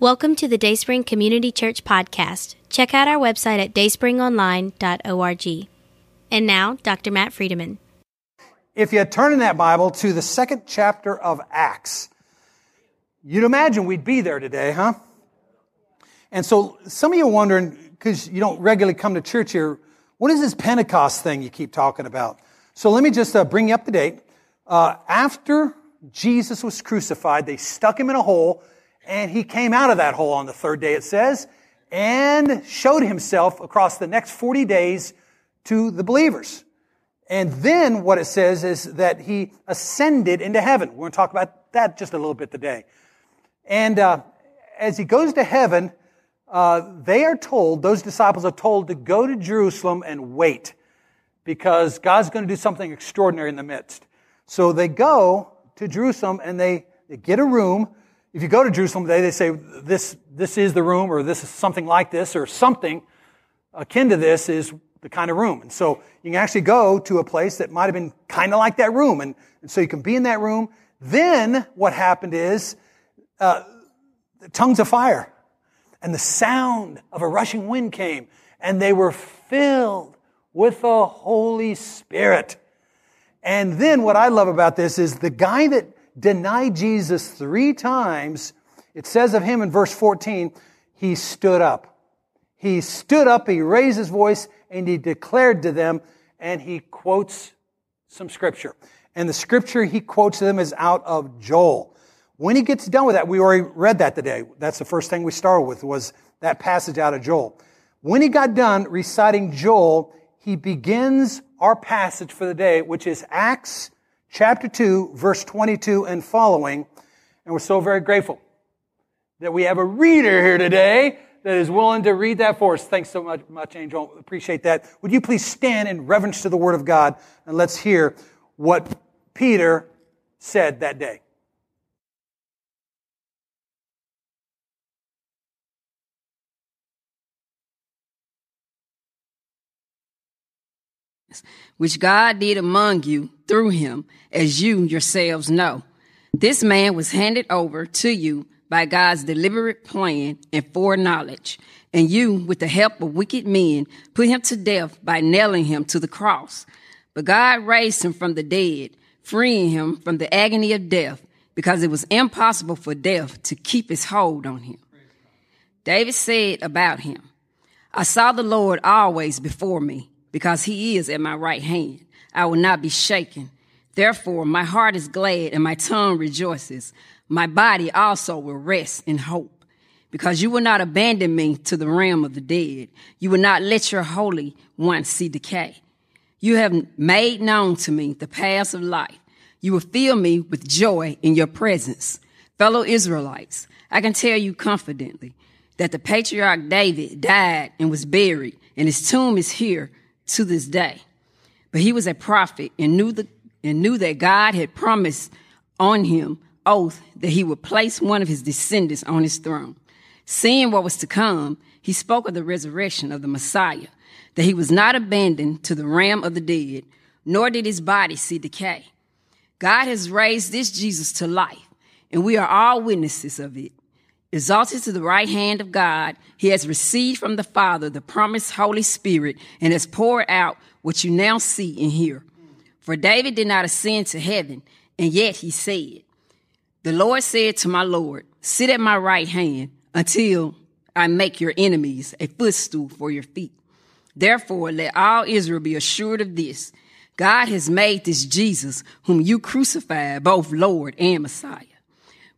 Welcome to the Dayspring Community Church podcast. Check out our website at dayspringonline.org. And now, Dr. Matt Friedeman. If you turn in that Bible to the second chapter of Acts, you'd imagine we'd be there today, huh? And so some of you are wondering, because you don't regularly come to church here, what is this Pentecost thing you keep talking about? So let me just uh, bring you up to date. Uh, after Jesus was crucified, they stuck him in a hole, and he came out of that hole on the third day, it says, and showed himself across the next 40 days to the believers. And then what it says is that he ascended into heaven. We're going to talk about that just a little bit today. And uh, as he goes to heaven, uh, they are told, those disciples are told to go to Jerusalem and wait because God's going to do something extraordinary in the midst. So they go to Jerusalem and they, they get a room. If you go to Jerusalem today, they say this, this is the room or this is something like this or something akin to this is the kind of room. And so you can actually go to a place that might have been kind of like that room. And, and so you can be in that room. Then what happened is uh, tongues of fire and the sound of a rushing wind came and they were filled with the Holy Spirit. And then what I love about this is the guy that denied Jesus three times, it says of him in verse 14, he stood up. He stood up, he raised his voice, and he declared to them, and he quotes some scripture. And the scripture he quotes to them is out of Joel. When he gets done with that, we already read that today. That's the first thing we started with was that passage out of Joel. When he got done reciting Joel, he begins our passage for the day, which is Acts chapter 2, verse 22 and following. And we're so very grateful that we have a reader here today that is willing to read that for us. Thanks so much, much Angel. Appreciate that. Would you please stand in reverence to the Word of God and let's hear what Peter said that day. Which God did among you through him, as you yourselves know. This man was handed over to you by God's deliberate plan and foreknowledge, and you, with the help of wicked men, put him to death by nailing him to the cross. But God raised him from the dead, freeing him from the agony of death, because it was impossible for death to keep its hold on him. David said about him, I saw the Lord always before me because he is at my right hand. I will not be shaken. Therefore, my heart is glad and my tongue rejoices. My body also will rest in hope because you will not abandon me to the realm of the dead. You will not let your Holy One see decay. You have made known to me the paths of life. You will fill me with joy in your presence. Fellow Israelites, I can tell you confidently that the patriarch David died and was buried, and his tomb is here to this day. But he was a prophet and knew the and knew that God had promised on him oath that he would place one of his descendants on his throne. Seeing what was to come, he spoke of the resurrection of the Messiah, that he was not abandoned to the realm of the dead, nor did his body see decay. God has raised this Jesus to life, and we are all witnesses of it. Exalted to the right hand of God, he has received from the Father the promised Holy Spirit and has poured out what you now see and hear. For David did not ascend to heaven, and yet he said, The Lord said to my Lord, Sit at my right hand until I make your enemies a footstool for your feet. Therefore, let all Israel be assured of this God has made this Jesus, whom you crucified, both Lord and Messiah.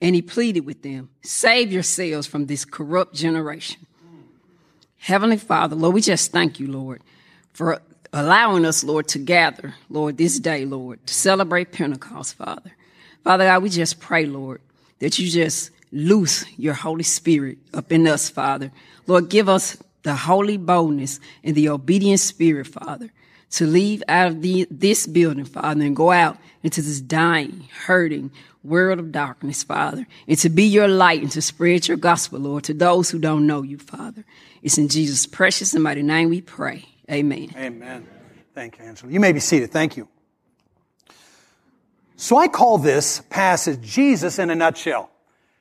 and he pleaded with them, Save yourselves from this corrupt generation. Heavenly Father, Lord, we just thank you, Lord, for allowing us, Lord, to gather, Lord, this day, Lord, to celebrate Pentecost, Father. Father God, we just pray, Lord, that you just loose your Holy Spirit up in us, Father. Lord, give us the holy boldness and the obedient spirit, Father, to leave out of the, this building, Father, and go out into this dying, hurting world of darkness, Father, and to be your light and to spread your gospel, Lord, to those who don't know you, Father. It's in Jesus' precious and mighty name we pray. Amen. Amen. Thank you, Angela. You may be seated. Thank you. So I call this passage Jesus in a nutshell.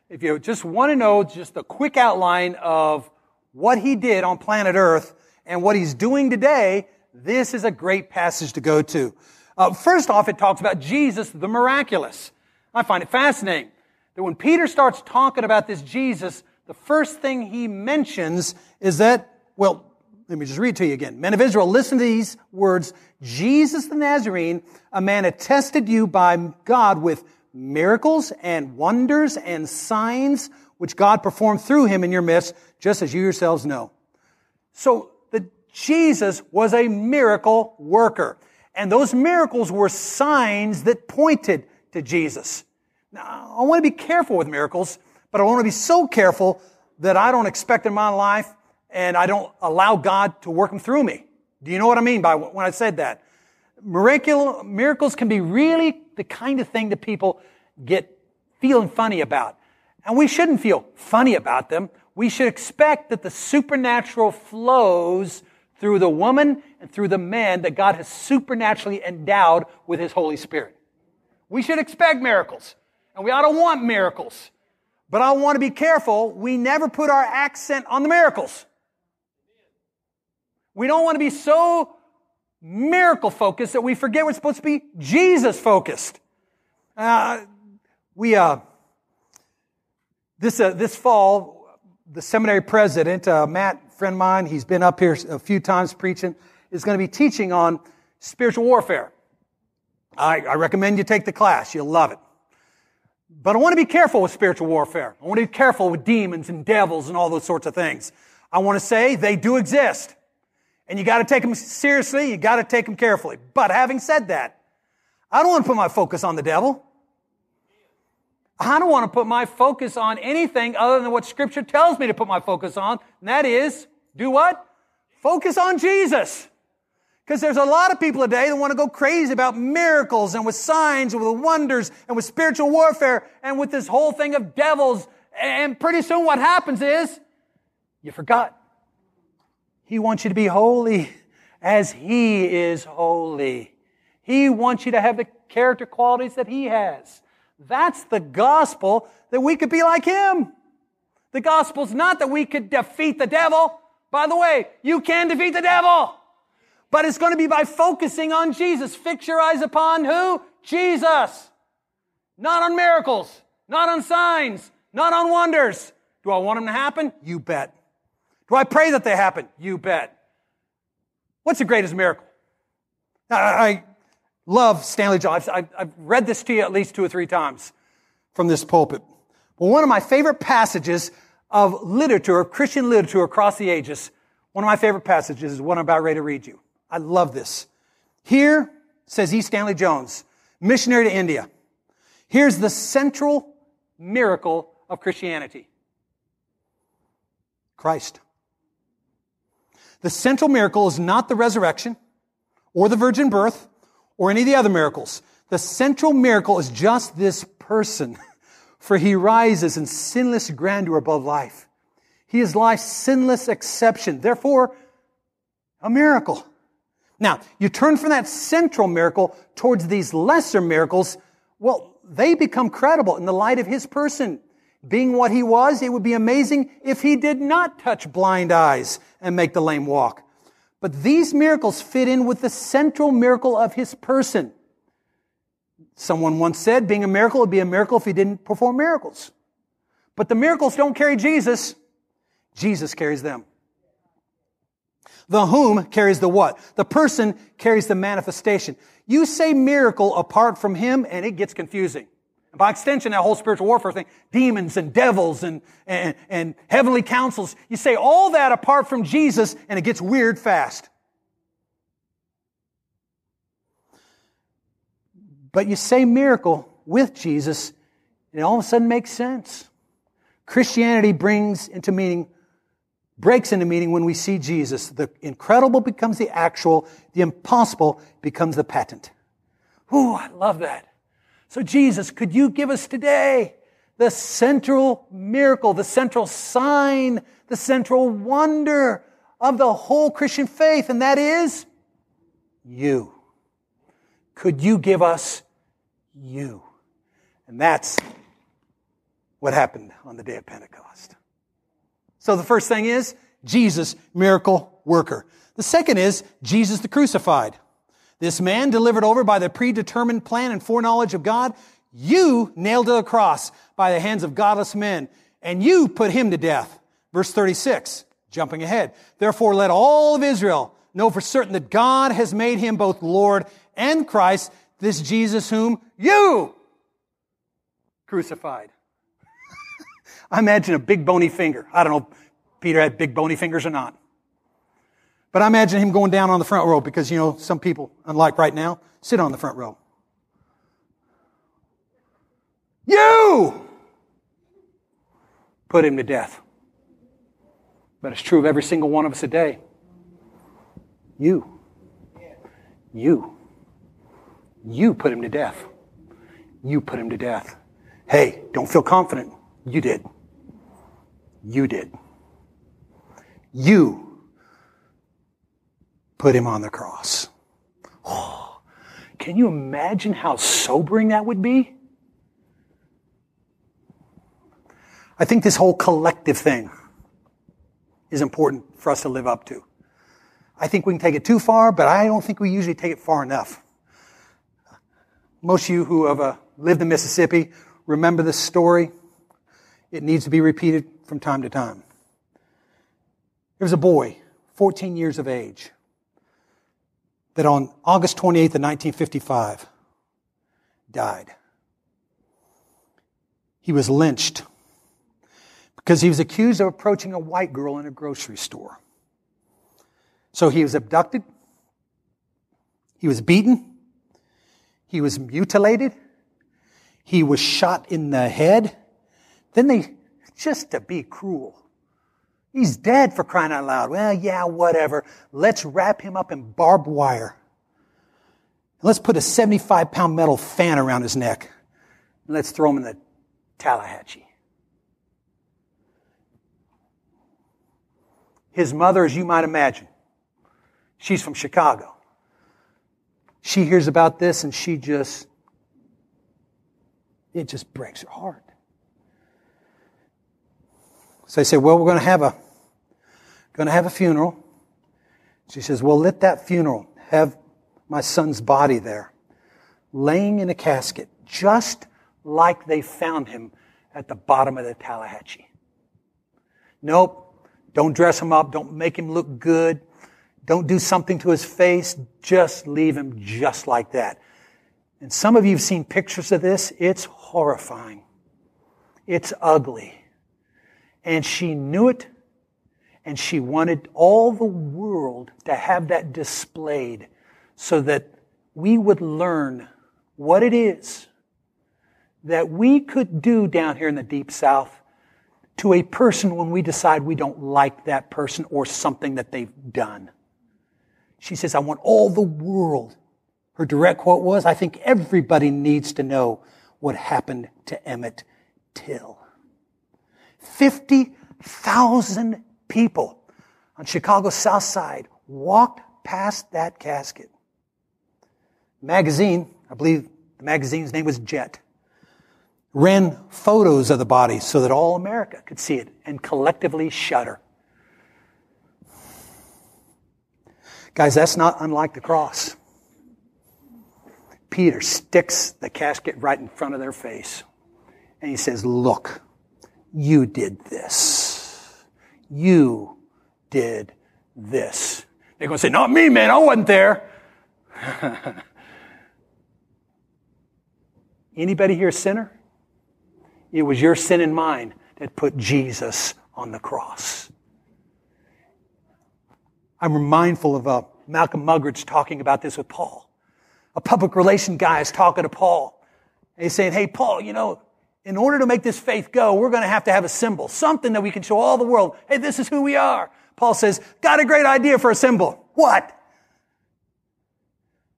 If you just want to know just a quick outline of what he did on planet Earth and what he's doing today, this is a great passage to go to. Uh, first off, it talks about Jesus, the miraculous. I find it fascinating that when Peter starts talking about this Jesus, the first thing he mentions is that, well, let me just read to you again. Men of Israel, listen to these words. Jesus the Nazarene, a man attested you by God with miracles and wonders and signs which God performed through him in your midst, just as you yourselves know. So Jesus was a miracle worker. And those miracles were signs that pointed to Jesus. Now, I want to be careful with miracles, but I want to be so careful that I don't expect in my life and I don't allow God to work them through me. Do you know what I mean by when I said that? Miracle, miracles can be really the kind of thing that people get feeling funny about. And we shouldn't feel funny about them. We should expect that the supernatural flows through the woman and through the man that God has supernaturally endowed with His Holy Spirit. We should expect miracles. And we ought to want miracles. But I want to be careful. We never put our accent on the miracles. We don't want to be so miracle focused that we forget we're supposed to be Jesus focused. Uh, we, uh, this, uh, this fall, the seminary president, uh, Matt, friend of mine, he's been up here a few times preaching, is going to be teaching on spiritual warfare. I, I recommend you take the class. You'll love it. But I want to be careful with spiritual warfare. I want to be careful with demons and devils and all those sorts of things. I want to say they do exist. And you got to take them seriously. You got to take them carefully. But having said that, I don't want to put my focus on the devil. I don't want to put my focus on anything other than what scripture tells me to put my focus on. And that is, do what? Focus on Jesus. Because there's a lot of people today that want to go crazy about miracles and with signs and with wonders and with spiritual warfare and with this whole thing of devils. And pretty soon what happens is you forgot. He wants you to be holy as He is holy. He wants you to have the character qualities that He has. That's the gospel that we could be like Him. The gospel's not that we could defeat the devil. By the way, you can defeat the devil. But it's going to be by focusing on Jesus. Fix your eyes upon who? Jesus. Not on miracles. Not on signs. Not on wonders. Do I want them to happen? You bet. Do I pray that they happen? You bet. What's the greatest miracle? I love Stanley Jones. I've, I've read this to you at least two or three times from this pulpit. But one of my favorite passages of literature, of Christian literature across the ages, one of my favorite passages is one I'm about ready to read you. I love this. Here, says E. Stanley Jones, missionary to India. Here's the central miracle of Christianity. Christ. The central miracle is not the resurrection or the virgin birth or any of the other miracles. The central miracle is just this person, for he rises in sinless grandeur above life. He is life's sinless exception, therefore, a miracle. Now, you turn from that central miracle towards these lesser miracles. Well, they become credible in the light of his person. Being what he was, it would be amazing if he did not touch blind eyes and make the lame walk. But these miracles fit in with the central miracle of his person. Someone once said being a miracle would be a miracle if he didn't perform miracles. But the miracles don't carry Jesus. Jesus carries them. The whom carries the what? The person carries the manifestation. You say miracle apart from him and it gets confusing. And by extension, that whole spiritual warfare thing, demons and devils and, and, and heavenly councils, you say all that apart from Jesus and it gets weird fast. But you say miracle with Jesus and it all of a sudden makes sense. Christianity brings into meaning, breaks into meaning when we see Jesus. The incredible becomes the actual, the impossible becomes the patent. Ooh, I love that. So Jesus, could you give us today the central miracle, the central sign, the central wonder of the whole Christian faith, and that is you. Could you give us you? And that's what happened on the day of Pentecost. So the first thing is Jesus, miracle worker. The second is Jesus the crucified. This man delivered over by the predetermined plan and foreknowledge of God, you nailed to the cross by the hands of godless men, and you put him to death. Verse 36, jumping ahead. Therefore let all of Israel know for certain that God has made him both Lord and Christ, this Jesus whom you crucified. I imagine a big bony finger. I don't know Peter had big bony fingers or not. But I imagine him going down on the front row because, you know, some people, unlike right now, sit on the front row. You put him to death. But it's true of every single one of us today. You. You. You put him to death. You put him to death. Hey, don't feel confident. You did. You did. You put him on the cross. Oh, can you imagine how sobering that would be? I think this whole collective thing is important for us to live up to. I think we can take it too far, but I don't think we usually take it far enough. Most of you who have uh, lived in Mississippi remember this story. It needs to be repeated from time to time. There was a boy, 14 years of age, that on August 28th of 1955 died. He was lynched because he was accused of approaching a white girl in a grocery store. So he was abducted, he was beaten, he was mutilated, he was shot in the head. Then they, just to be cruel, he's dead for crying out loud. Well, yeah, whatever. Let's wrap him up in barbed wire. Let's put a 75 pound metal fan around his neck. And let's throw him in the Tallahatchie. His mother, as you might imagine, she's from Chicago. She hears about this and she just, it just breaks her heart. So they say, well, we're going to have a, going to have a funeral. She says, well, let that funeral have my son's body there, laying in a casket, just like they found him at the bottom of the Tallahatchie. Nope. Don't dress him up. Don't make him look good. Don't do something to his face. Just leave him just like that. And some of you have seen pictures of this. It's horrifying. It's ugly. And she knew it, and she wanted all the world to have that displayed so that we would learn what it is that we could do down here in the deep south to a person when we decide we don't like that person or something that they've done. She says, I want all the world. Her direct quote was, I think everybody needs to know what happened to Emmett Till. 50,000 people on Chicago's South Side walked past that casket. Magazine, I believe the magazine's name was Jet ran photos of the body so that all America could see it and collectively shudder. Guys, that's not unlike the cross. Peter sticks the casket right in front of their face and he says, Look, you did this. You did this. They're going to say, Not me, man. I wasn't there. Anybody here a sinner? It was your sin and mine that put Jesus on the cross. I'm mindful of uh, Malcolm Muggeridge talking about this with Paul. A public relation guy is talking to Paul. And he's saying, Hey, Paul, you know, in order to make this faith go, we're going to have to have a symbol, something that we can show all the world. Hey, this is who we are. Paul says, got a great idea for a symbol. What?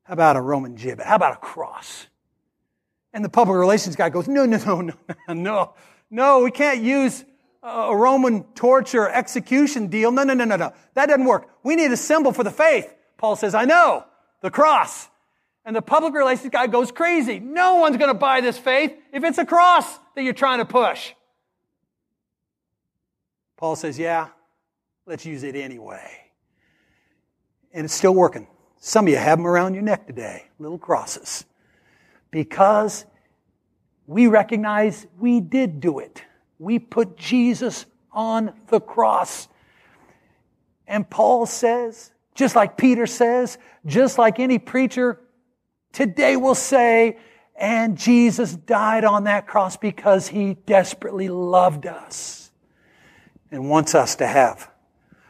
How about a Roman gibbet? How about a cross? And the public relations guy goes, no, no, no, no, no, no, we can't use a Roman torture execution deal. No, no, no, no, no. That doesn't work. We need a symbol for the faith. Paul says, I know, the cross. And the public relations guy goes crazy. No one's going to buy this faith if it's a cross that you're trying to push. Paul says, yeah, let's use it anyway. And it's still working. Some of you have them around your neck today, little crosses. Because we recognize we did do it. We put Jesus on the cross. And Paul says, just like Peter says, just like any preacher today will say, and Jesus died on that cross because he desperately loved us and wants us to have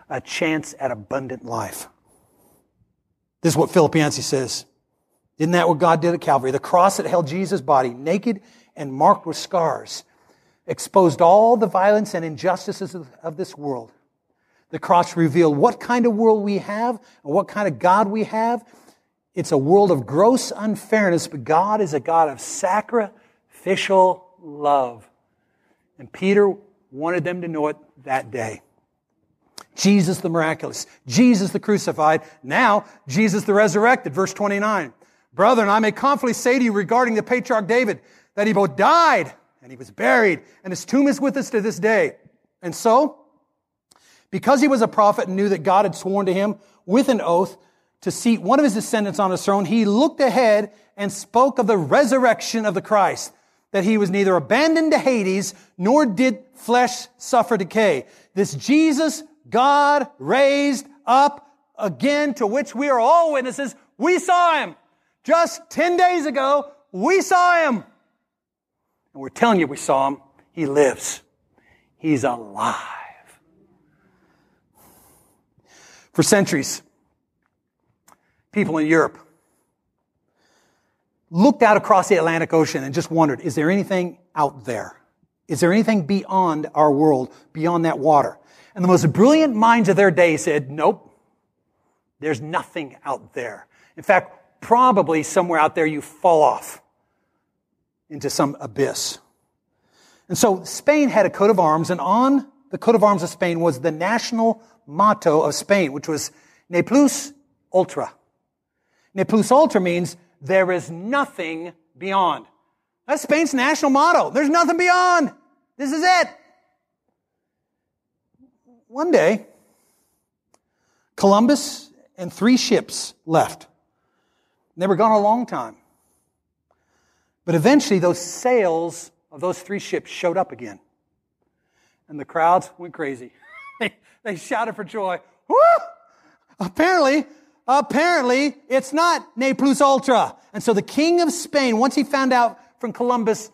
a chance at abundant life. This is what Philippians says. Isn't that what God did at Calvary? The cross that held Jesus' body naked and marked with scars exposed all the violence and injustices of, of this world. The cross revealed what kind of world we have and what kind of God we have it's a world of gross unfairness, but God is a God of sacrificial love. And Peter wanted them to know it that day. Jesus the miraculous, Jesus the crucified, now Jesus the resurrected. Verse 29. Brethren, I may confidently say to you regarding the patriarch David that he both died and he was buried and his tomb is with us to this day. And so, because he was a prophet and knew that God had sworn to him with an oath to seat one of his descendants on his throne, he looked ahead and spoke of the resurrection of the Christ, that he was neither abandoned to Hades, nor did flesh suffer decay. This Jesus God raised up again, to which we are all witnesses. We saw him just 10 days ago. We saw him. And we're telling you we saw him. He lives. He's alive. For centuries, people in Europe looked out across the Atlantic Ocean and just wondered, is there anything out there? Is there anything beyond our world, beyond that water? And the most brilliant minds of their day said, nope, there's nothing out there. In fact, probably somewhere out there you fall off into some abyss. And so Spain had a coat of arms, and on the coat of arms of Spain was the national motto of Spain, which was Ne plus ultra. Ne plus ultra means there is nothing beyond. That's Spain's national motto. There's nothing beyond. This is it. One day, Columbus and three ships left. They were gone a long time. But eventually, those sails of those three ships showed up again. And the crowds went crazy. they, they shouted for joy. Woo! Apparently, Apparently, it's not ne plus ultra. And so the king of Spain, once he found out from Columbus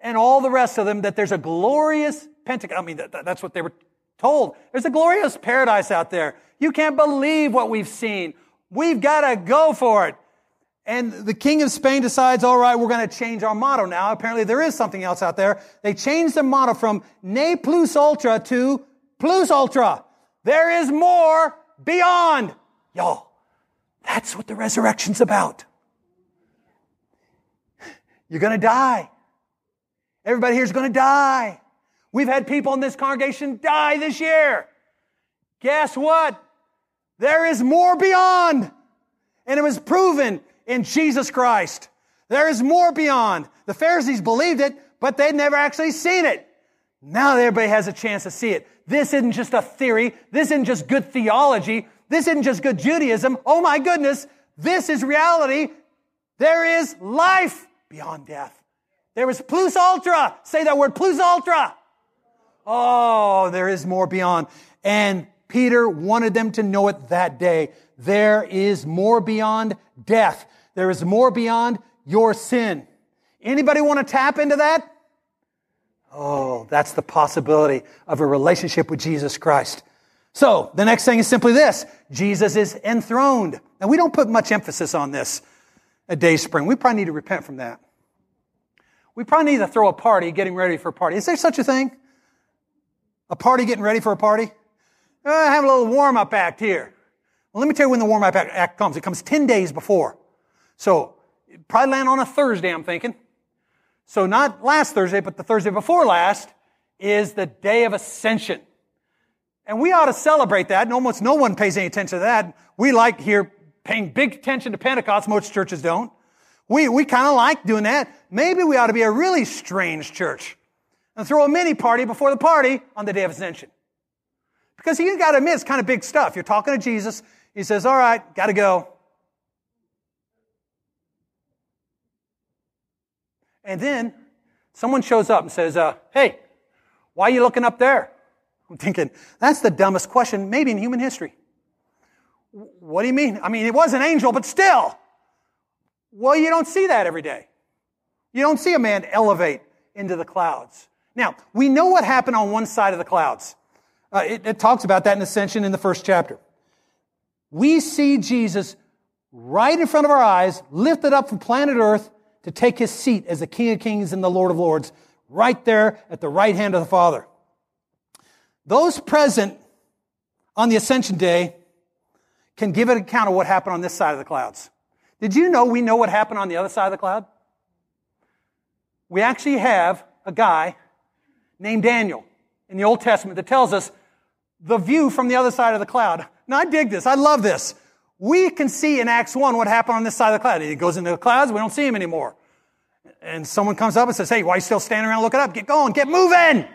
and all the rest of them that there's a glorious Pentecost, I mean, that, that's what they were told. There's a glorious paradise out there. You can't believe what we've seen. We've got to go for it. And the king of Spain decides, all right, we're going to change our motto now. Apparently there is something else out there. They changed the motto from ne plus ultra to plus ultra. There is more beyond. Y'all, that's what the resurrection's about. You're going to die. Everybody here is going to die. We've had people in this congregation die this year. Guess what? There is more beyond. And it was proven in Jesus Christ. There is more beyond. The Pharisees believed it, but they'd never actually seen it. Now everybody has a chance to see it. This isn't just a theory. This isn't just good theology. This isn't just good Judaism. Oh my goodness. This is reality. There is life beyond death. There is plus ultra. Say that word, plus ultra. Oh, there is more beyond. And Peter wanted them to know it that day. There is more beyond death. There is more beyond your sin. Anybody want to tap into that? Oh, that's the possibility of a relationship with Jesus Christ. So the next thing is simply this. Jesus is enthroned. And we don't put much emphasis on this at Dayspring. We probably need to repent from that. we probably need to throw a party getting ready for a party. Is there such a thing? A party getting ready for a party? Uh, have a little warm up act here. Well, let me tell you when the warm up act comes. It comes 10 days before. So, probably land on a Thursday, I'm thinking. So, not last Thursday, but the Thursday before last is the day of ascension. And we ought to celebrate that. And almost no one pays any attention to that. We like here paying big attention to Pentecost. Most churches don't. We, we kind of like doing that. Maybe we ought to be a really strange church and throw a mini party before the party on the day of ascension. Because you got to admit, it's kind of big stuff. You're talking to Jesus. He says, all right, got to go. And then someone shows up and says, uh, hey, why are you looking up there? I'm thinking, that's the dumbest question maybe in human history. What do you mean? I mean, it was an angel, but still. Well, you don't see that every day. You don't see a man elevate into the clouds. Now, we know what happened on one side of the clouds. Uh, it, it talks about that in Ascension in the first chapter. We see Jesus right in front of our eyes, lifted up from planet Earth to take his seat as the King of Kings and the Lord of Lords, right there at the right hand of the Father. Those present on the Ascension Day can give an account of what happened on this side of the clouds. Did you know we know what happened on the other side of the cloud? We actually have a guy named Daniel in the Old Testament that tells us the view from the other side of the cloud. Now I dig this. I love this. We can see in Acts 1 what happened on this side of the cloud. He goes into the clouds. We don't see him anymore. And someone comes up and says, Hey, why are you still standing around looking up? Get going. Get moving.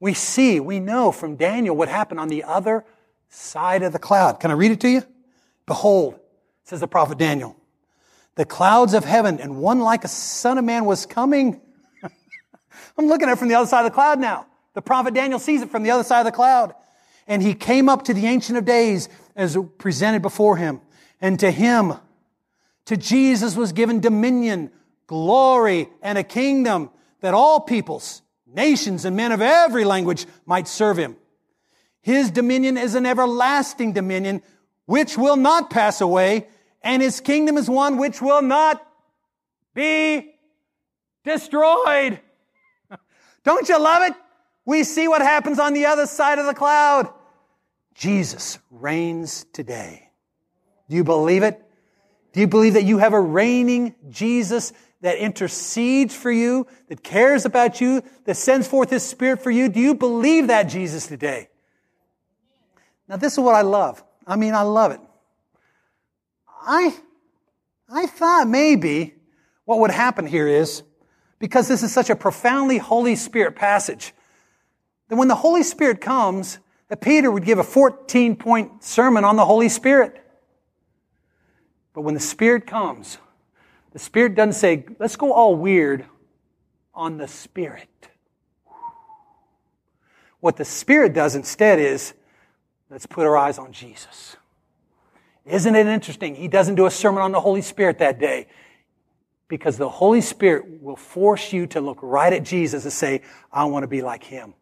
We see, we know from Daniel what happened on the other side of the cloud. Can I read it to you? Behold, says the prophet Daniel, the clouds of heaven and one like a son of man was coming. I'm looking at it from the other side of the cloud now. The prophet Daniel sees it from the other side of the cloud. And he came up to the Ancient of Days as presented before him. And to him, to Jesus was given dominion, glory, and a kingdom that all peoples, nations and men of every language might serve him. His dominion is an everlasting dominion which will not pass away, and his kingdom is one which will not be destroyed. Don't you love it? We see what happens on the other side of the cloud. Jesus reigns today. Do you believe it? Do you believe that you have a reigning Jesus that intercedes for you, that cares about you, that sends forth His Spirit for you? Do you believe that Jesus today? Now, this is what I love. I mean, I love it. I, I thought maybe what would happen here is, because this is such a profoundly Holy Spirit passage, that when the Holy Spirit comes, that Peter would give a 14 point sermon on the Holy Spirit. But when the Spirit comes, the Spirit doesn't say, let's go all weird on the Spirit. What the Spirit does instead is, let's put our eyes on Jesus. Isn't it interesting? He doesn't do a sermon on the Holy Spirit that day because the Holy Spirit will force you to look right at Jesus and say, I want to be like Him.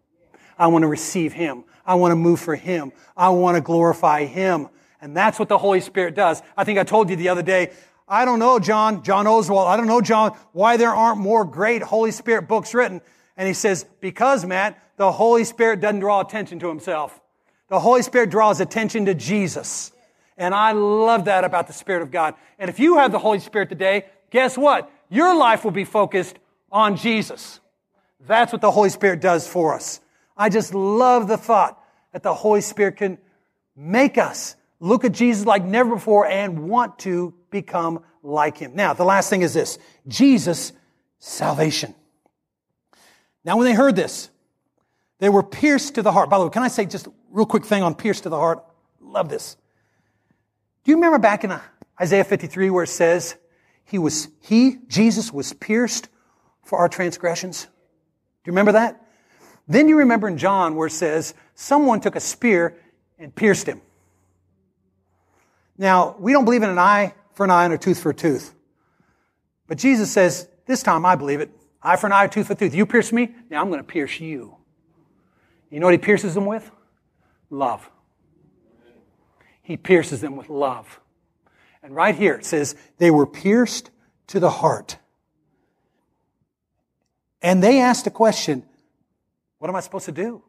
I want to receive Him. I want to move for Him. I want to glorify Him. And that's what the Holy Spirit does. I think I told you the other day, I don't know, John, John Oswalt, I don't know, John, why there aren't more great Holy Spirit books written. And he says, because, Matt, the Holy Spirit doesn't draw attention to himself. The Holy Spirit draws attention to Jesus. And I love that about the Spirit of God. And if you have the Holy Spirit today, guess what? Your life will be focused on Jesus. That's what the Holy Spirit does for us. I just love the thought that the Holy Spirit can make us look at Jesus like never before and want to become like him. Now, the last thing is this Jesus' salvation. Now, when they heard this, they were pierced to the heart. By the way, can I say just a real quick thing on pierced to the heart? Love this. Do you remember back in uh, Isaiah 53 where it says, he was, he, Jesus was pierced for our transgressions? Do you remember that? Then you remember in John where it says, someone took a spear and pierced him. Now, we don't believe in an eye for an eye and a tooth for a tooth. But Jesus says, this time I believe it. Eye for an eye, tooth for tooth. You pierce me, now I'm going to pierce you. You know what he pierces them with? Love. He pierces them with love. And right here it says, they were pierced to the heart. And they asked a question, what am I supposed to do?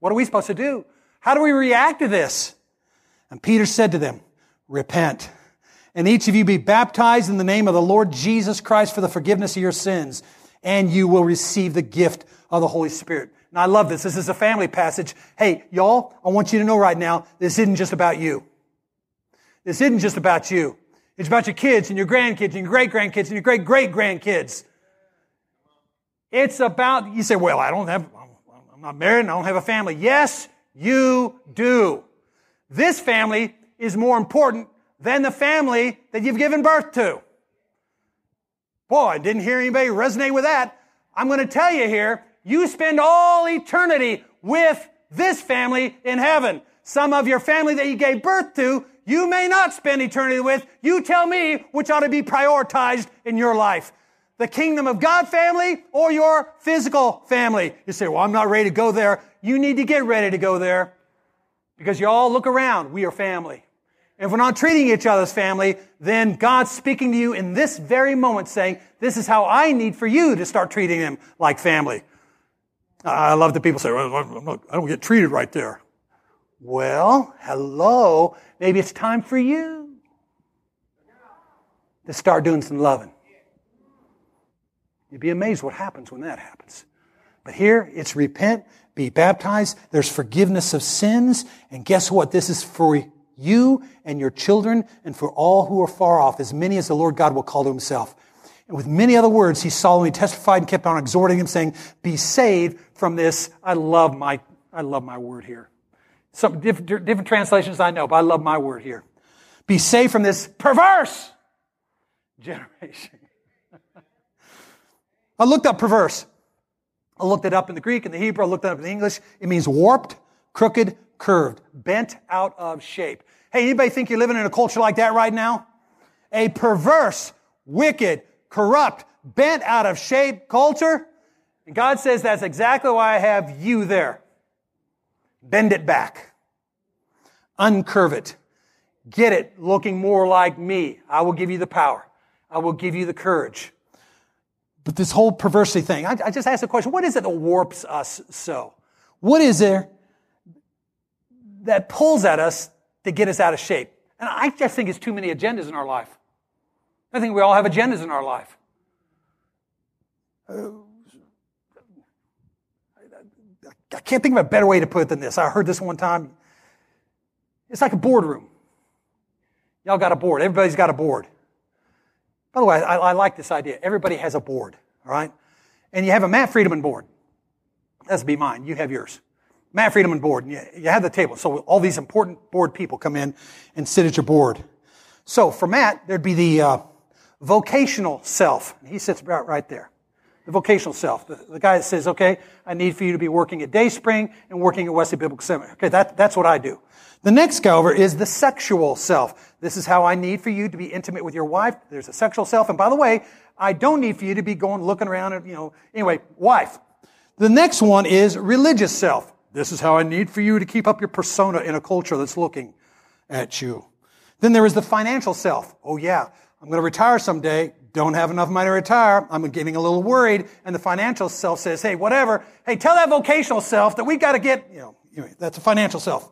What are we supposed to do? How do we react to this? And Peter said to them, repent and each of you be baptized in the name of the Lord Jesus Christ for the forgiveness of your sins, and you will receive the gift of the Holy Spirit. And I love this. This is a family passage. Hey, y'all, I want you to know right now, this isn't just about you. This isn't just about you. It's about your kids and your grandkids and your great grandkids and your great great grandkids. It's about, you say, well, I don't have, I'm not married and I don't have a family. Yes, you do. This family is more important than the family that you've given birth to. Boy, I didn't hear anybody resonate with that. I'm going to tell you here, you spend all eternity with this family in heaven. Some of your family that you gave birth to, you may not spend eternity with. You tell me which ought to be prioritized in your life. The kingdom of God family or your physical family. You say, well, I'm not ready to go there. You need to get ready to go there because you all look around. We are family. If we're not treating each other as family, then God's speaking to you in this very moment saying, this is how I need for you to start treating them like family. I love that people say, well, I don't get treated right there. Well, hello. Maybe it's time for you to start doing some loving. You'd be amazed what happens when that happens. But here, it's repent, be baptized. There's forgiveness of sins. And guess what? This is for you and your children, and for all who are far off, as many as the Lord God will call to himself. And with many other words, he solemnly testified and kept on exhorting him, saying, Be saved from this. I love my, I love my word here. Some different, different translations I know, but I love my word here. Be saved from this perverse generation. I looked up perverse. I looked it up in the Greek and the Hebrew. I looked it up in the English. It means warped, crooked, curved, bent out of shape. Hey, anybody think you're living in a culture like that right now? A perverse, wicked, corrupt, bent out of shape culture? And God says that's exactly why I have you there. Bend it back. Uncurve it. Get it looking more like me. I will give you the power. I will give you the courage. But this whole perversity thing, I, I just asked the question, what is it that warps us so? What is there that pulls at us to get us out of shape. And I just think it's too many agendas in our life. I think we all have agendas in our life. I can't think of a better way to put it than this. I heard this one time. It's like a boardroom. Y'all got a board. Everybody's got a board. By the way, I, I like this idea. Everybody has a board, all right? And you have a Matt Friedman board. That's be mine. You have yours. Matt Friedman board. You, you have the table. So all these important board people come in and sit at your board. So for Matt, there'd be the uh, vocational self. He sits right, right there. The vocational self. The, the, guy that says, okay, I need for you to be working at Dayspring and working at Wesley Biblical Seminary. Okay, that, that's what I do. The next guy over is the sexual self. This is how I need for you to be intimate with your wife. There's a sexual self. And by the way, I don't need for you to be going looking around at, you know, anyway, wife. The next one is religious self. This is how I need for you to keep up your persona in a culture that's looking at you. Then there is the financial self. Oh yeah, I'm going to retire someday. Don't have enough money to retire. I'm getting a little worried. And the financial self says, hey, whatever. Hey, tell that vocational self that we got to get, you know, anyway, that's a financial self.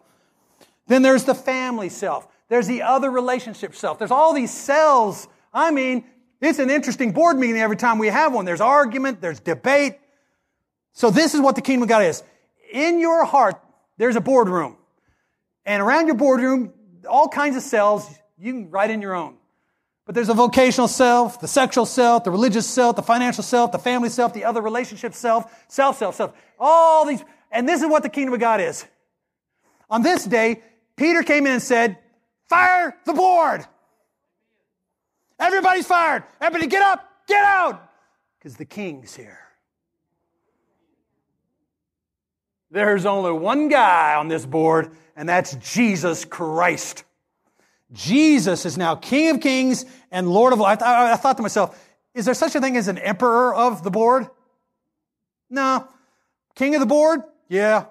Then there's the family self. There's the other relationship self. There's all these cells. I mean, it's an interesting board meeting every time we have one. There's argument, there's debate. So this is what the kingdom of God is in your heart, there's a boardroom. And around your boardroom, all kinds of cells, you can write in your own. But there's a vocational self, the sexual self, the religious self, the financial self, the family self, the other relationship self, self, self, self. All these. And this is what the kingdom of God is. On this day, Peter came in and said, fire the board. Everybody's fired. Everybody get up, get out. Because the king's here. There's only one guy on this board, and that's Jesus Christ. Jesus is now King of Kings and Lord of Lords. I, I, thought to myself, is there such a thing as an emperor of the board? No. King of the board? Yeah.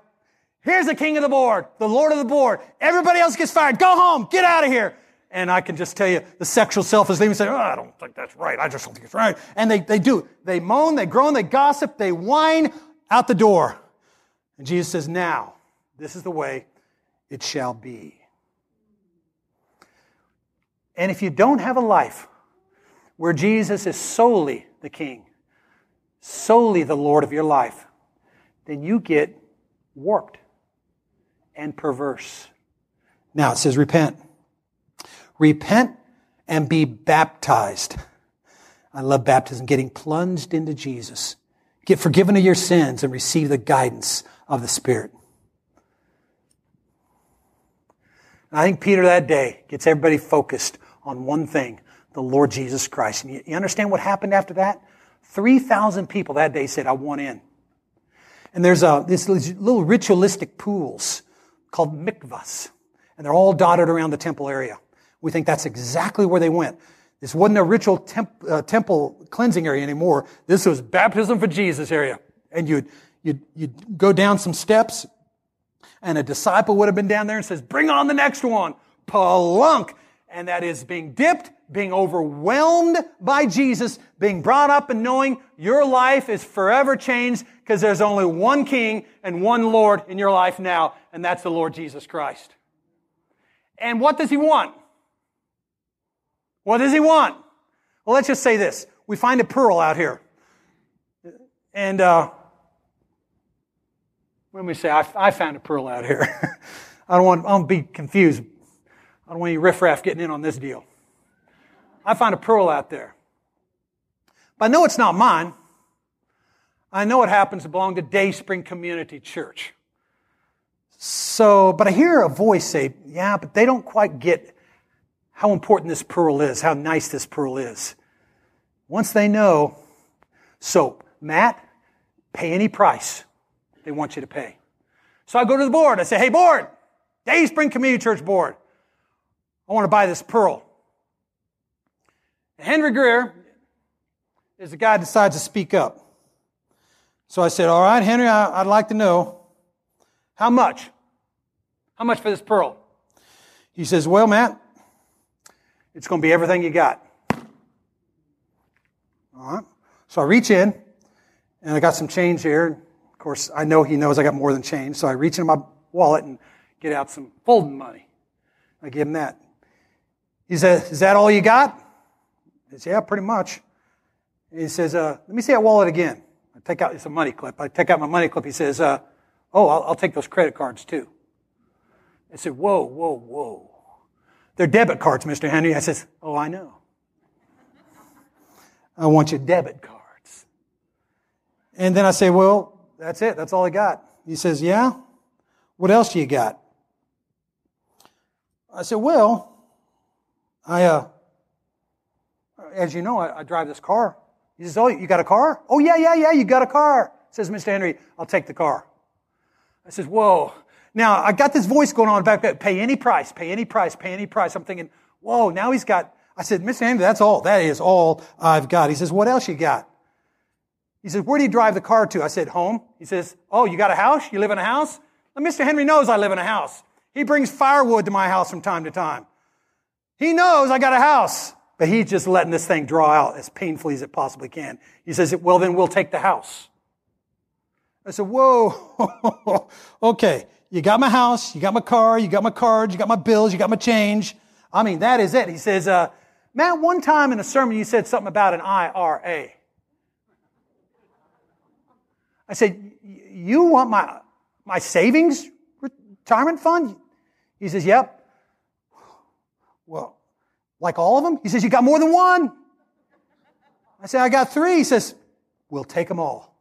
Here's the king of the board, the Lord of the board. Everybody else gets fired. Go home. Get out of here. And I can just tell you, the sexual self-esteem say, oh, I don't think that's right. I just don't think it's right. And they, they do. They moan, they groan, they gossip, they whine out the door. And Jesus says, now, this is the way it shall be. And if you don't have a life where Jesus is solely the king, solely the Lord of your life, then you get warped and perverse. Now it says, repent. Repent and be baptized. I love baptism, getting plunged into Jesus. Get forgiven of your sins and receive the guidance of the Spirit. And I think Peter that day gets everybody focused on one thing the Lord Jesus Christ. And you, understand what happened after that? 3,000 people that day said, I want in. And there's a, this little ritualistic pools called mikvahs. And they're all dotted around the temple area. We think that's exactly where they went. This wasn't a ritual temp, uh, temple cleansing area anymore. This was baptism for Jesus area. And you'd, you'd, you'd go down some steps and a disciple would have been down there and says, bring on the next one. Palunk. And that is being dipped, being overwhelmed by Jesus, being brought up and knowing your life is forever changed because there's only one King and one Lord in your life now, and that's the Lord Jesus Christ. And what does He want? What does He want? Well, let's just say this. We find a pearl out here. And, uh, let we say, I, I found a pearl out here. I don't want, I don't be confused. I don't want any riffraff getting in on this deal. I found a pearl out there. But I know it's not mine. I know it happens to belong to Dayspring Community Church. So, but I hear a voice say, yeah, but they don't quite get how important this pearl is, how nice this pearl is. Once they know, so, Matt, pay any price they want you to pay. So I go to the board. I say, hey, board, Dayspring Community Church board, I want to buy this pearl. And Henry Greer is the guy that decides to speak up. So I said, all right, Henry, I, I'd like to know how much? How much for this pearl? He says, well, Matt, it's going to be everything you got. All right. So I reach in and I got some change here. Of course, I know he knows I got more than change, so I reach into my wallet and get out some folding money. I give him that. He says, Is that all you got? I said, Yeah, pretty much. And he says, uh, Let me see that wallet again. I take out, it's a money clip. I take out my money clip. He says, uh, Oh, I'll, I'll take those credit cards too. I said, Whoa, whoa, whoa. They're debit cards, Mr. Henry. I says, Oh, I know. I want your debit cards. And then I say, Well, that's it. That's all I got. He says, Yeah? What else do you got? I said, Well, I, uh, as you know, I, I drive this car. He says, Oh, you got a car? Oh, yeah, yeah, yeah, you got a car. Says Mr. Henry, I'll take the car. I says, Whoa. Now, I got this voice going on back there, pay any price, pay any price, pay any price. I'm thinking, Whoa, now he's got, I said, Mr. Henry, that's all. That is all I've got. He says, What else you got? He says, where do you drive the car to? I said, home. He says, oh, you got a house? You live in a house? And Mr. Henry knows I live in a house. He brings firewood to my house from time to time. He knows I got a house, but he's just letting this thing draw out as painfully as it possibly can. He says, well, then we'll take the house. I said, whoa, okay. You got my house, you got my car, you got my cards, you got my bills, you got my change. I mean, that is it. He says, uh, Matt, one time in a sermon you said something about an IRA. I said, you want my, my savings retirement fund? He says, yep. Well, like all of them? He says, you got more than one. I said, I got three. He says, we'll take them all.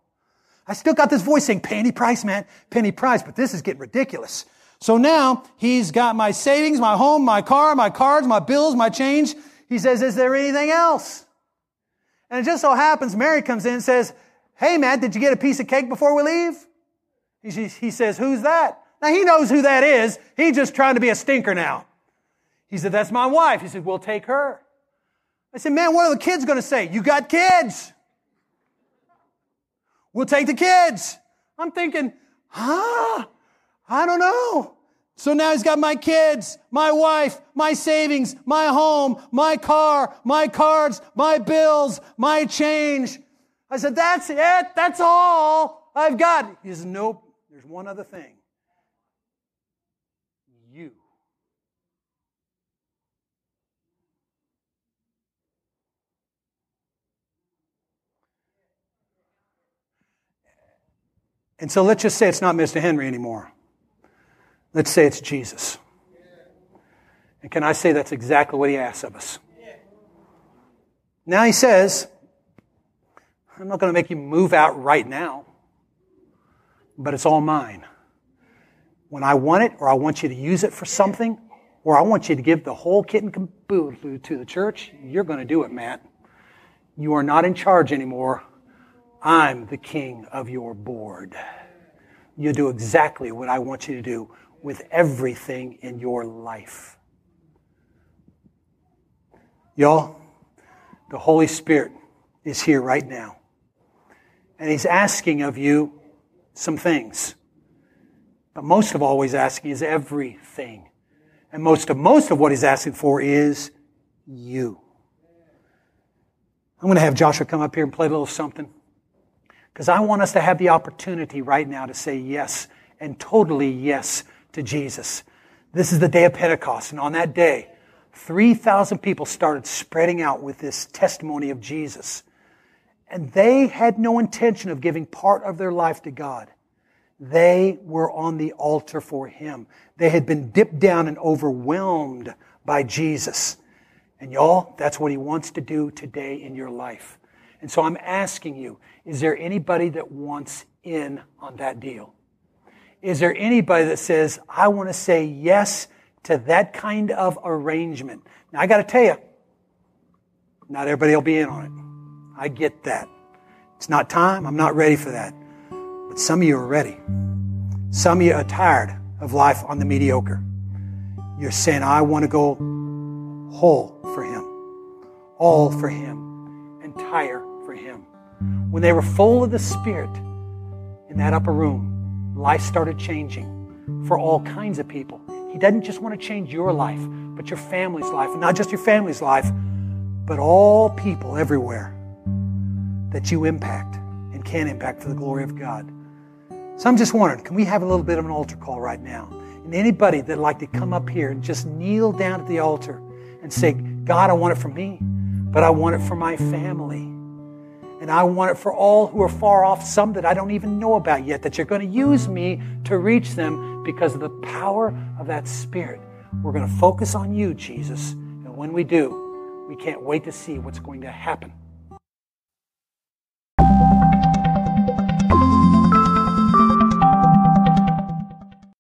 I still got this voice saying, penny price, man, penny price, but this is getting ridiculous. So now he's got my savings, my home, my car, my cards, my bills, my change. He says, is there anything else? And it just so happens Mary comes in and says, Hey, Matt, did you get a piece of cake before we leave? He, he says, Who's that? Now he knows who that is. He's just trying to be a stinker now. He said, That's my wife. He said, We'll take her. I said, Man, what are the kids going to say? You got kids. We'll take the kids. I'm thinking, huh? I don't know. So now he's got my kids, my wife, my savings, my home, my car, my cards, my bills, my change. I said, that's it. That's all I've got. He says, nope. There's one other thing. You. And so let's just say it's not Mr. Henry anymore. Let's say it's Jesus. And can I say that's exactly what he asks of us? Now he says, I'm not going to make you move out right now, but it's all mine. When I want it, or I want you to use it for something, or I want you to give the whole kit and caboodle to the church, you're going to do it, Matt. You are not in charge anymore. I'm the king of your board. You do exactly what I want you to do with everything in your life. Y'all, the Holy Spirit is here right now. And He's asking of you some things. But most of all, He's asking is everything. And most of most of what He's asking for is you. I'm going to have Joshua come up here and play a little something. Because I want us to have the opportunity right now to say yes and totally yes to Jesus. This is the day of Pentecost, and on that day, 3,000 people started spreading out with this testimony of Jesus. And they had no intention of giving part of their life to God. They were on the altar for Him. They had been dipped down and overwhelmed by Jesus. And y'all, that's what He wants to do today in your life. And so I'm asking you, is there anybody that wants in on that deal? Is there anybody that says, I want to say yes to that kind of arrangement? Now I got to tell you, not everybody will be in on it. I get that. It's not time. I'm not ready for that. But some of you are ready. Some of you are tired of life on the mediocre. You're saying, I want to go whole for Him, all for Him, entire for Him. When they were full of the Spirit in that upper room, life started changing for all kinds of people. He doesn't just want to change your life, but your family's life. Not just your family's life, but all people everywhere that you impact and can impact for the glory of God. So I'm just wondering, can we have a little bit of an altar call right now? And anybody that'd like to come up here and just kneel down at the altar and say, God, I want it for me, but I want it for my family. And I want it for all who are far off, some that I don't even know about yet, that you're going to use me to reach them because of the power of that Spirit. We're going to focus on you, Jesus. And when we do, we can't wait to see what's going to happen